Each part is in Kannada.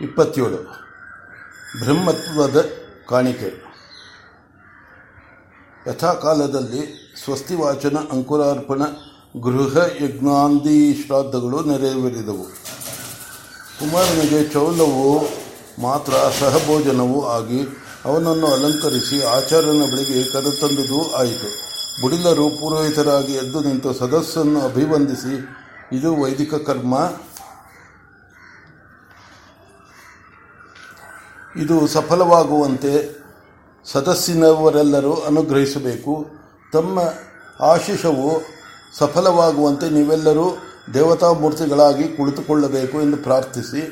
ಇಪ್ಪತ್ತೇಳು. ಬ್ರಹ್ಮತ್ವದ ಕಾಣಿಕೆ. ಯಥಾಕಾಲದಲ್ಲಿ ಸ್ವಸ್ತಿವಾಚನ, ಅಂಕುರಾರ್ಪಣ, ಗೃಹ ಯಜ್ಞಾಂದಿ ಶ್ರಾದ್ದಗಳು ನೆರವೇರಿದವು. ಕುಮಾರನಿಗೆ ಚೌಲವು ಮಾತ್ರ ಸಹಭೋಜನವೂ ಆಗಿ ಅವನನ್ನು ಅಲಂಕರಿಸಿ ಆಚಾರ್ಯನ ಬಳಿಗೆ ಕರೆತಂದುದೂ ಆಯಿತು. ಬುಡಿಲರು ಪುರೋಹಿತರಾಗಿ ಎದ್ದು ನಿಂತು ಸದಸ್ಸನ್ನು ಅಭಿವಂದಿಸಿ, ಇದು ವೈದಿಕ ಕರ್ಮ ಇದು ಸಫಲವಾಗುವಂತೆ ಸದಸ್ಸಿನವರೆಲ್ಲರೂ ಅನುಗ್ರಹಿಸಬೇಕು. ತಮ್ಮ ಆಶಿಷವು ಸಫಲವಾಗುವಂತೆ ನೀವೆಲ್ಲರೂ ದೇವತಾ ಮೂರ್ತಿಗಳಾಗಿ ಕುಳಿತುಕೊಳ್ಳಬೇಕು ಎಂದು ಪ್ರಾರ್ಥಿಸಿ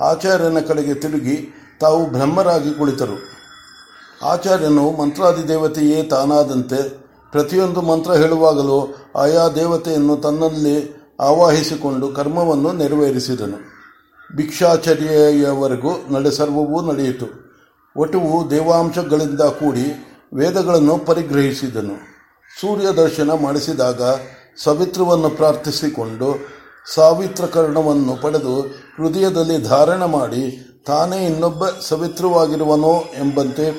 ಆಚಾರ್ಯನ ಕಡೆಗೆ ತಿರುಗಿ ತಾವು ಬ್ರಹ್ಮರಾಗಿ ಕುಳಿತರು. ಆಚಾರ್ಯನು ಮಂತ್ರಾದಿ ದೇವತೆಯೇ ತಾನಾದಂತೆ ಪ್ರತಿಯೊಂದು ಮಂತ್ರ ಹೇಳುವಾಗಲೂ ಆಯಾ ದೇವತೆಯನ್ನು ತನ್ನಲ್ಲಿ ಆವಾಹಿಸಿಕೊಂಡು ಕರ್ಮವನ್ನು ನೆರವೇರಿಸಿದನು. ಭಿಕ್ಷಾಚರ್ಯೆಯವರೆಗೂ ನಡೆ ಸರ್ವವೂ ನಡೆಯಿತು. ಒಟುವು ದೇವಾಂಶಗಳಿಂದ ಕೂಡಿ ವೇದಗಳನ್ನು ಪರಿಗ್ರಹಿಸಿದನು. ಸೂರ್ಯ ದರ್ಶನ ಮಾಡಿಸಿದಾಗ ಸವಿತ್ರವನ್ನು ಪ್ರಾರ್ಥಿಸಿಕೊಂಡು ಸಾವಿತ್ರಕರಣವನ್ನು ಪಡೆದು ಹೃದಯದಲ್ಲಿ ಧಾರಣ ಮಾಡಿ ತಾನೇ ಇನ್ನೊಬ್ಬ ಸವಿತ್ರವಾಗಿರುವನೋ ಎಂಬಂತೆ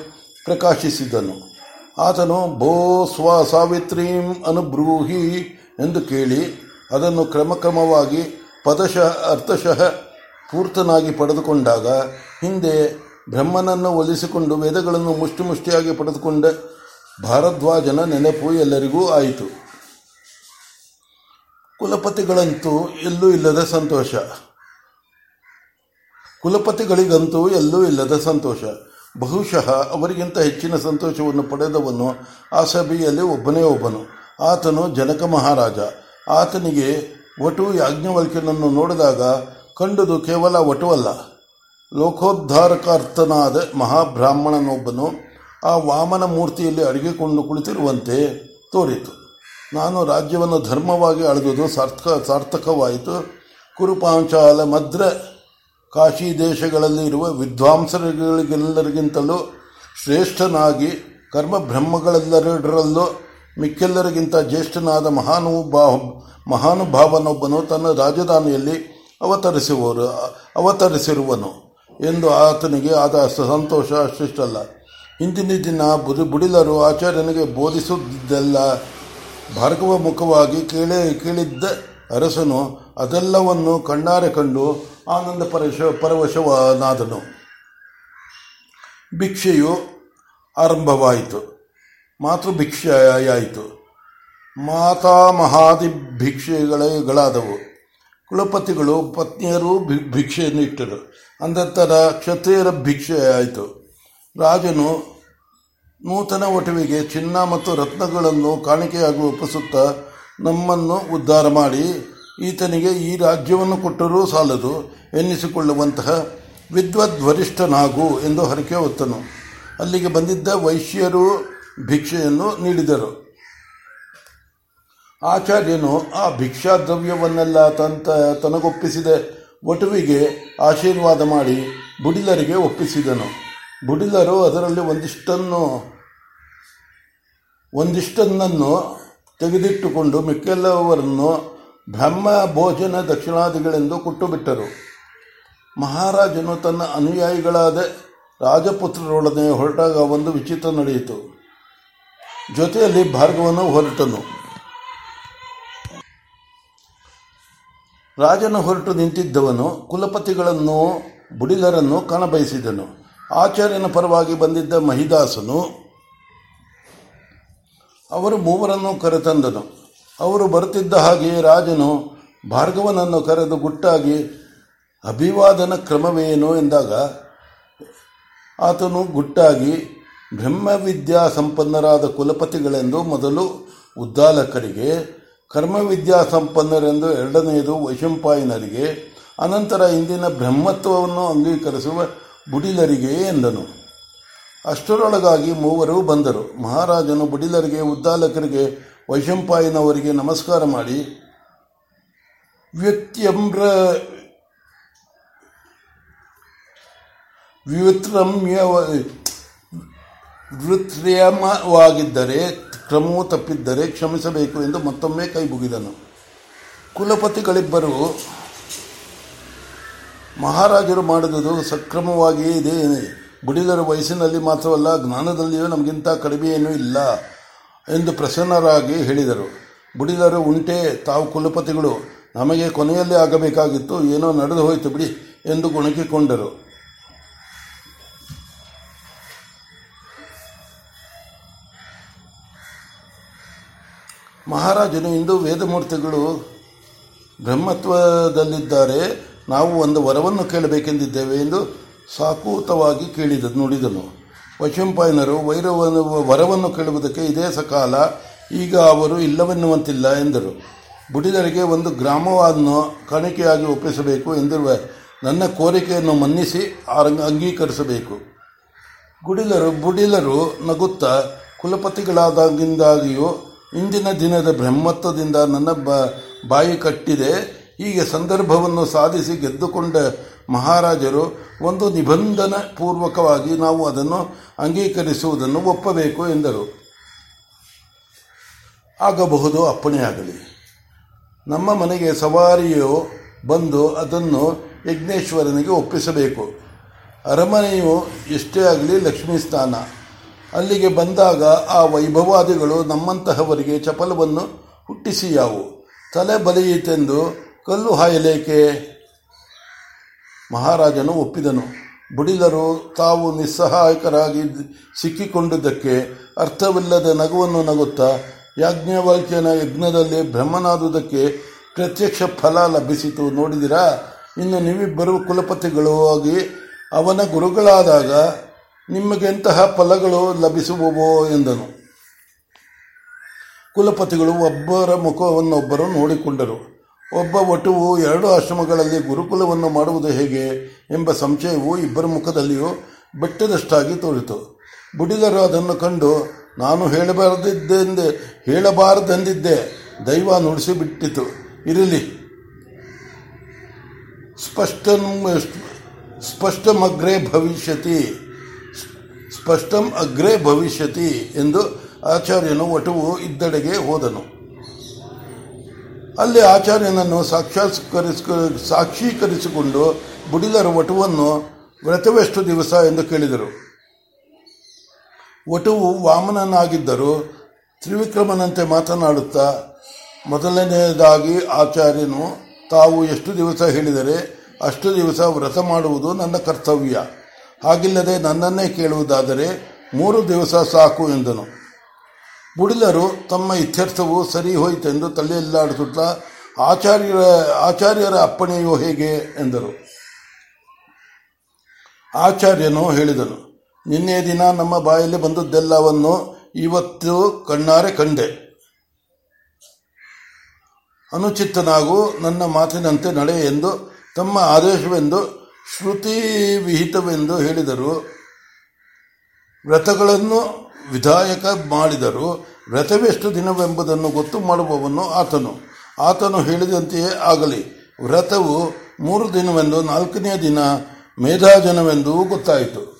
ಪ್ರಕಾಶಿಸಿದನು. ಆತನು, ಭೋ ಸ್ವ ಸಾವಿತ್ರೀಂ ಅನುಬ್ರೂಹಿ ಎಂದು ಕೇಳಿ ಅದನ್ನು ಕ್ರಮಕ್ರಮವಾಗಿ ಪದಶಃ, ಅರ್ಥಶಃ ಪೂರ್ತನಾಗಿ ಪಡೆದುಕೊಂಡಾಗ ಹಿಂದೆ ಬ್ರಹ್ಮನನ್ನು ಒಲಿಸಿಕೊಂಡು ವೇದಗಳನ್ನು ಮುಷ್ಟಿ ಮುಷ್ಟಿಯಾಗಿ ಪಡೆದುಕೊಂಡ ಭಾರದ್ವಾಜನ ನೆನಪು ಎಲ್ಲರಿಗೂ ಆಯಿತು. ಕುಲಪತಿಗಳಂತೂ ಎಲ್ಲೂ ಇಲ್ಲದ ಸಂತೋಷ. ಕುಲಪತಿಗಳಿಗಂತೂ ಎಲ್ಲೂ ಇಲ್ಲದ ಸಂತೋಷ. ಬಹುಶಃ ಅವರಿಗಿಂತ ಹೆಚ್ಚಿನ ಸಂತೋಷವನ್ನು ಪಡೆದವನು ಆ ಸಭೆಯಲ್ಲಿ ಒಬ್ಬನೇ ಒಬ್ಬನು. ಆತನು ಜನಕ ಮಹಾರಾಜ. ಆತನಿಗೆ ವಟು ಯಾಜ್ಞವಲ್ಕ್ಯನನ್ನು ನೋಡಿದಾಗ ಕಂಡುದು ಕೇವಲ ವಟುವಲ್ಲ ಲೋಕೋದ್ಧಾರಕಾರ್ಥನಾದ ಮಹಾಬ್ರಾಹ್ಮಣನೊಬ್ಬನು ಆ ವಾಮನ ಮೂರ್ತಿಯಲ್ಲಿ ಅಡಗಿಕೊಂಡು ಕುಳಿತಿರುವಂತೆ ತೋರಿತು. ನಾನು ರಾಜ್ಯವನ್ನು ಧರ್ಮವಾಗಿ ಅಳೆದುದು ಸಾರ್ಥಕ, ಸಾರ್ಥಕವಾಯಿತು. ಕುರುಪಾಂಚಾಲ ಮದ್ರ ಕಾಶಿ ದೇಶಗಳಲ್ಲಿ ಇರುವ ವಿದ್ವಾಂಸರಿಗೆಲ್ಲರಿಗಿಂತಲೂ ಶ್ರೇಷ್ಠನಾಗಿ ಕರ್ಮ ಬ್ರಹ್ಮಗಳೆಲ್ಲರಲ್ಲೂ ಮಿಕ್ಕೆಲ್ಲರಿಗಿಂತ ಜ್ಯೇಷ್ಠನಾದ ಮಹಾನುಭಾವ, ಮಹಾನುಭಾವನೊಬ್ಬನು ತನ್ನ ರಾಜಧಾನಿಯಲ್ಲಿ ಅವತರಿಸುವರು ಅವತರಿಸಿರುವನು ಎಂದು ಆತನಿಗೆ ಆದ ಸಂತೋಷ ಅಷ್ಟಿಷ್ಟಲ್ಲ. ಹಿಂದಿನ ದಿನ ಬುಡಿ ಬುಡಿಲರು ಆಚಾರ್ಯನಿಗೆ ಬೋಧಿಸುವುದೆಲ್ಲ ಭಾರ್ಗವ ಮುಖವಾಗಿ ಕೇಳಿ ಕೇಳಿದ್ದ ಅರಸನು ಅದೆಲ್ಲವನ್ನು ಕಣ್ಣಾರೆ ಕಂಡು ಆನಂದ ಪರಶ ಪರವಶವನಾದನು ಭಿಕ್ಷೆಯು ಆರಂಭವಾಯಿತು. ಮಾತೃಭಿಕ್ಷೆಯಾಯಿತು ಮಾತಾಮಹಾದಿ ಭಿಕ್ಷೆಗಳಾದವು ಕುಲಪತಿಗಳು, ಪತ್ನಿಯರು ಭಿಕ್ಷೆಯನ್ನು ಇಟ್ಟರು ಅಂದಂತರ ಕ್ಷತ್ರಿಯರ ಭಿಕ್ಷೆಯಾಯಿತು ರಾಜನು ನೂತನ ಒಟವಿಗೆ ಚಿನ್ನ ಮತ್ತು ರತ್ನಗಳನ್ನು ಕಾಣಿಕೆಯಾಗಿ ಒಪ್ಪಿಸುತ್ತ ನಮ್ಮನ್ನು ಉದ್ಧಾರ ಮಾಡಿ, ಈತನಿಗೆ ಈ ರಾಜ್ಯವನ್ನು ಕೊಟ್ಟರೂ ಸಾಲದು ಎನ್ನಿಸಿಕೊಳ್ಳುವಂತಹ ವಿದ್ವದ್ವರಿಷ್ಠನಾಗು ಎಂದು ಹರಕೆ ಹೊತ್ತನು ಅಲ್ಲಿಗೆ ಬಂದಿದ್ದ ವೈಶ್ಯರು ಭಿಕ್ಷೆಯನ್ನು ನೀಡಿದರು. ಆಚಾರ್ಯನು ಆ ಭಿಕ್ಷಾ ದ್ರವ್ಯವನ್ನೆಲ್ಲ ತಂತ ತನಗೊಪ್ಪಿಸಿದ. ವಟುವಿಗೆ ಆಶೀರ್ವಾದ ಮಾಡಿ ಬುಡಿಲರಿಗೆ ಒಪ್ಪಿಸಿದನು. ಬುಡಿಲರು ಅದರಲ್ಲಿ ಒಂದಿಷ್ಟನ್ನು ಒಂದಿಷ್ಟನ್ನು ತೆಗೆದಿಟ್ಟುಕೊಂಡು ಮಿಕ್ಕೆಲ್ಲವರನ್ನು ಬ್ರಹ್ಮ ಭೋಜನ ದಕ್ಷಿಣಾದಿಗಳೆಂದು ಕೊಟ್ಟುಬಿಟ್ಟರು. ಮಹಾರಾಜನು ತನ್ನ ಅನುಯಾಯಿಗಳಾದ ರಾಜಪುತ್ರರೊಡನೆ ಹೊರಟಾಗ ಒಂದು ವಿಚಿತ್ರ ನಡೆಯಿತು. ಜೊತೆಯಲ್ಲಿ ಭಾರ್ಗವನು ಹೊರಟನು. ರಾಜನ ಹೊರಟು ನಿಂತಿದ್ದವನು ಕುಲಪತಿಗಳನ್ನು ಬುಡಿಲರನ್ನು ಕಾಣಬಯಸಿದನು. ಆಚಾರ್ಯನ ಪರವಾಗಿ ಬಂದಿದ್ದ ಮಹಿದಾಸನು ಅವರು ಮೂವರನ್ನು ಕರೆತಂದನು. ಅವರು ಬರುತ್ತಿದ್ದ ಹಾಗೆಯೇ ರಾಜನು ಭಾರ್ಗವನನ್ನು ಕರೆದು ಗುಟ್ಟಾಗಿ, ಅಭಿವಾದನ ಕ್ರಮವೇನು? ಎಂದಾಗ, ಆತನು ಗುಟ್ಟಾಗಿ ಬ್ರಹ್ಮವಿದ್ಯಾ ಸಂಪನ್ನರಾದ ಕುಲಪತಿಗಳೆಂದು ಮೊದಲು ಉದ್ದಾಲಕರಿಗೆ ಕರ್ಮವಿದ್ಯಾ ಸಂಪನ್ನರೆಂದು ಎರಡನೆಯದು ವೈಶಂಪಾಯನರಿಗೆ, ಅನಂತರ ಇಂದಿನ ಬ್ರಹ್ಮತ್ವವನ್ನು ಅಂಗೀಕರಿಸುವ ಬುಡಿಲರಿಗೆ ಎಂದನು. ಅಷ್ಟರೊಳಗಾಗಿ ಮೂವರು ಬಂದರು. ಮಹಾರಾಜನು ಬುಡಿಲರಿಗೆ, ಉದ್ದಾಲಕರಿಗೆ, ವೈಶಂಪಾಯನವರಿಗೆ ನಮಸ್ಕಾರ ಮಾಡಿ ವ್ಯಕ್ತಿಯಮ್ರ ವ್ಯುತ್ರಮ್ಯ ವೃತ್ರಿಯಮವಾಗಿದ್ದರೆ ಕ್ರಮವು ತಪ್ಪಿದ್ದರೆ ಕ್ಷಮಿಸಬೇಕು ಎಂದು ಮತ್ತೊಮ್ಮೆ ಕೈ ಮುಗಿದನು. ಕುಲಪತಿಗಳಿಬ್ಬರು ಮಹಾರಾಜರು ಮಾಡಿದುದು ಸಕ್ರಮವಾಗಿಯೇ ಇದೆ. ಬುಡಿದರ ವಯಸ್ಸಿನಲ್ಲಿ ಮಾತ್ರವಲ್ಲ, ಜ್ಞಾನದಲ್ಲಿಯೂ ನಮಗಿಂತ ಕಡಿಮೆಯೇನೂ ಇಲ್ಲ ಎಂದು ಪ್ರಸನ್ನರಾಗಿ ಹೇಳಿದರು. ಬುಡಿದರು, ಉಂಟೆ, ತಾವು ಕುಲಪತಿಗಳು. ನಮಗೆ ಕೊನೆಯಲ್ಲಿ ಆಗಬೇಕಾಗಿತ್ತು. ಏನೋ ನಡೆದು ಹೋಯಿತು ಬಿಡಿ ಎಂದು ಗುಣಕಿಕೊಂಡರು. ಮಹಾರಾಜನು ಇಂದು ವೇದಮೂರ್ತಿಗಳು ಬ್ರಹ್ಮತ್ವದಲ್ಲಿದ್ದಾರೆ. ನಾವು ಒಂದು ವರವನ್ನು ಕೇಳಬೇಕೆಂದಿದ್ದೇವೆ ಎಂದು ಸಾಕೂತವಾಗಿ ಕೇಳಿದ, ನುಡಿದನು. ವಶಂಪಾಯನರು ವೈರವನ್ನು ವರವನ್ನು ಕೇಳುವುದಕ್ಕೆ ಇದೇ ಸಕಾಲ, ಈಗ ಅವರು ಇಲ್ಲವೆನ್ನುವಂತಿಲ್ಲ ಎಂದರು. ಬುಡಿದರಿಗೆ ಒಂದು ಗ್ರಾಮವನ್ನು ಕಾಣಿಕೆಯಾಗಿ ಒಪ್ಪಿಸಬೇಕು ಎಂದಿರುವ ನನ್ನ ಕೋರಿಕೆಯನ್ನು ಮನ್ನಿಸಿ ಅಂಗೀಕರಿಸಬೇಕು. ಗುಡಿಲರು, ಬುಡಿಲರು ನಗುತ್ತಾ ಕುಲಪತಿಗಳಾದಾಗಿಂದಾಗಿಯೂ ಇಂದಿನ ದಿನದ ಬ್ರಹ್ಮತ್ವದಿಂದ ನನ್ನ ಬಾಯಿ ಕಟ್ಟಿದೆ. ಹೀಗೆ ಸಂದರ್ಭವನ್ನು ಸಾಧಿಸಿ ಗೆದ್ದುಕೊಂಡ ಮಹಾರಾಜರು ಒಂದು ನಿಬಂಧನ ಪೂರ್ವಕವಾಗಿ ನಾವು ಅದನ್ನು ಅಂಗೀಕರಿಸುವುದನ್ನು ಒಪ್ಪಬೇಕು ಎಂದರು. ಆಗಬಹುದು ಅಪ್ಪಣೆಯಾಗಲಿ ನಮ್ಮ ಮನೆಗೆ ಸವಾರಿಯು ಬಂದು ಅದನ್ನು ಯಜ್ಞೇಶ್ವರನಿಗೆ ಒಪ್ಪಿಸಬೇಕು. ಅರಮನೆಯು ಎಷ್ಟೇ ಆಗಲಿ ಲಕ್ಷ್ಮೀ ಸ್ಥಾನ ಅಲ್ಲಿಗೆ ಬಂದಾಗ ಆ ವೈಭವಾದಿಗಳು ನಮ್ಮಂತಹವರಿಗೆ ಚಪಲವನ್ನು ಹುಟ್ಟಿಸಿಯಾವು. ತಲೆ ಬಲಿಯಿತೆಂದು ಕಲ್ಲು ಹಾಯಲೇಕೆ? ಮಹಾರಾಜನು ಒಪ್ಪಿದನು. ಬುಡಿಲರು ತಾವು ನಿಸ್ಸಹಾಯಕರಾಗಿ ಸಿಕ್ಕಿಕೊಂಡಿದ್ದಕ್ಕೆ ಅರ್ಥವಿಲ್ಲದ ನಗುವನ್ನು ನಗುತ್ತಾ ಯಾಜ್ಞವಾಲ್ಕ್ಯನ ಯಜ್ಞದಲ್ಲಿ ಬ್ರಹ್ಮನಾದುದಕ್ಕೆ ಪ್ರತ್ಯಕ್ಷ ಫಲ ಲಭಿಸಿತು. ನೋಡಿದಿರಾ? ಇನ್ನು ನೀವಿಬ್ಬರು ಕುಲಪತಿಗಳು ಆಗಿ ಅವನ ಗುರುಗಳಾದಾಗ ನಿಮಗೆಂತಹ ಫಲಗಳು ಲಭಿಸುವವೋ ಎಂದನು. ಕುಲಪತಿಗಳು ಒಬ್ಬರ ಮುಖವನ್ನೊಬ್ಬರು ನೋಡಿಕೊಂಡರು. ಒಬ್ಬ ವಟುವು ಎರಡು ಆಶ್ರಮಗಳಲ್ಲಿ ಗುರುಕುಲವನ್ನು ಮಾಡುವುದು ಹೇಗೆ ಎಂಬ ಸಂಶಯವು ಇಬ್ಬರ ಮುಖದಲ್ಲಿಯೂ ಬೆಟ್ಟದಷ್ಟಾಗಿ ತೋರಿತು. ಬುಡಿದರು ಅದನ್ನು ಕಂಡು, ನಾನು ಹೇಳಬಾರದಿದ್ದೆಂದು, ಹೇಳಬಾರದೆಂದಿದ್ದೆ, ದೈವ ನುಡಿಸಿಬಿಟ್ಟಿತು, ಇರಲಿ. ಸ್ಪಷ್ಟ ಸ್ಪಷ್ಟಮಗ್ರೇ ಭವಿಷ್ಯತಿ. ಸ್ಪಷ್ಟಂ ಅಗ್ರೇ ಭವಿಷ್ಯತಿ ಎಂದು ಆಚಾರ್ಯನು ವಟುವು ಇದ್ದಡೆಗೆ ಹೋದನು. ಅಲ್ಲಿ ಆಚಾರ್ಯನನ್ನು ಸಾಕ್ಷಾತ್ಕರಿಸ ಸಾಕ್ಷೀಕರಿಸಿಕೊಂಡು ಬುಡಿಲರ ವಟುವನ್ನು ವ್ರತವೆಷ್ಟು ದಿವಸ ಎಂದು ಕೇಳಿದರು. ವಟುವು ವಾಮನನಾಗಿದ್ದರು ತ್ರಿವಿಕ್ರಮನಂತೆ ಮಾತನಾಡುತ್ತಾ, ಮೊದಲನೆಯದಾಗಿ ಆಚಾರ್ಯನು, ತಾವು ಎಷ್ಟು ದಿವಸ ಹೇಳಿದರೆ ಅಷ್ಟು ದಿವಸ ವ್ರತ ಮಾಡುವುದು ನನ್ನ ಕರ್ತವ್ಯ. ಹಾಗಿಲ್ಲದೆ ನನ್ನನ್ನೇ ಕೇಳುವುದಾದರೆ ಮೂರು ದಿವಸ ಸಾಕು ಎಂದನು. ಬುಡಿಲರು ತಮ್ಮ ಇತ್ಯರ್ಥವು ಸರಿ ಹೋಯಿತೆಂದು ತಲೆಯಲ್ಲಾಡಿಸುತ್ತಾ, ಆಚಾರ್ಯರ ಆಚಾರ್ಯರ ಅಪ್ಪಣೆಯು ಹೇಗೆ? ಎಂದರು. ಆಚಾರ್ಯನು ಹೇಳಿದನು, ನಿನ್ನೆ ದಿನ ನಮ್ಮ ಬಾಯಲ್ಲಿ ಬಂದದ್ದೆಲ್ಲವನ್ನು ಇವತ್ತು ಕಣ್ಣಾರೆ ಕಂಡೆ. ಅನುಚಿತ್ತನಾಗೂ ನನ್ನ ಮಾತಿನಂತೆ ನಡೆ ಎಂದು, ತಮ್ಮ ಆದೇಶವೆಂದು ಶ್ರುತಿ ವಿಹಿತವೆಂದು ಹೇಳಿದರು. ವ್ರತಗಳನ್ನು ವಿಧಾಯಕ ಮಾಡಿದರು. ವ್ರತವೆಷ್ಟು ದಿನವೆಂಬುದನ್ನು ಗೊತ್ತು ಮಾಡುವವನು ಆತನು. ಆತನು ಹೇಳಿದಂತೆಯೇ ಆಗಲಿ. ವ್ರತವು ಮೂರು ದಿನವೆಂದು ನಾಲ್ಕನೇ ದಿನ ಮೇಧಾಜನವೆಂದೂ ಗೊತ್ತಾಯಿತು.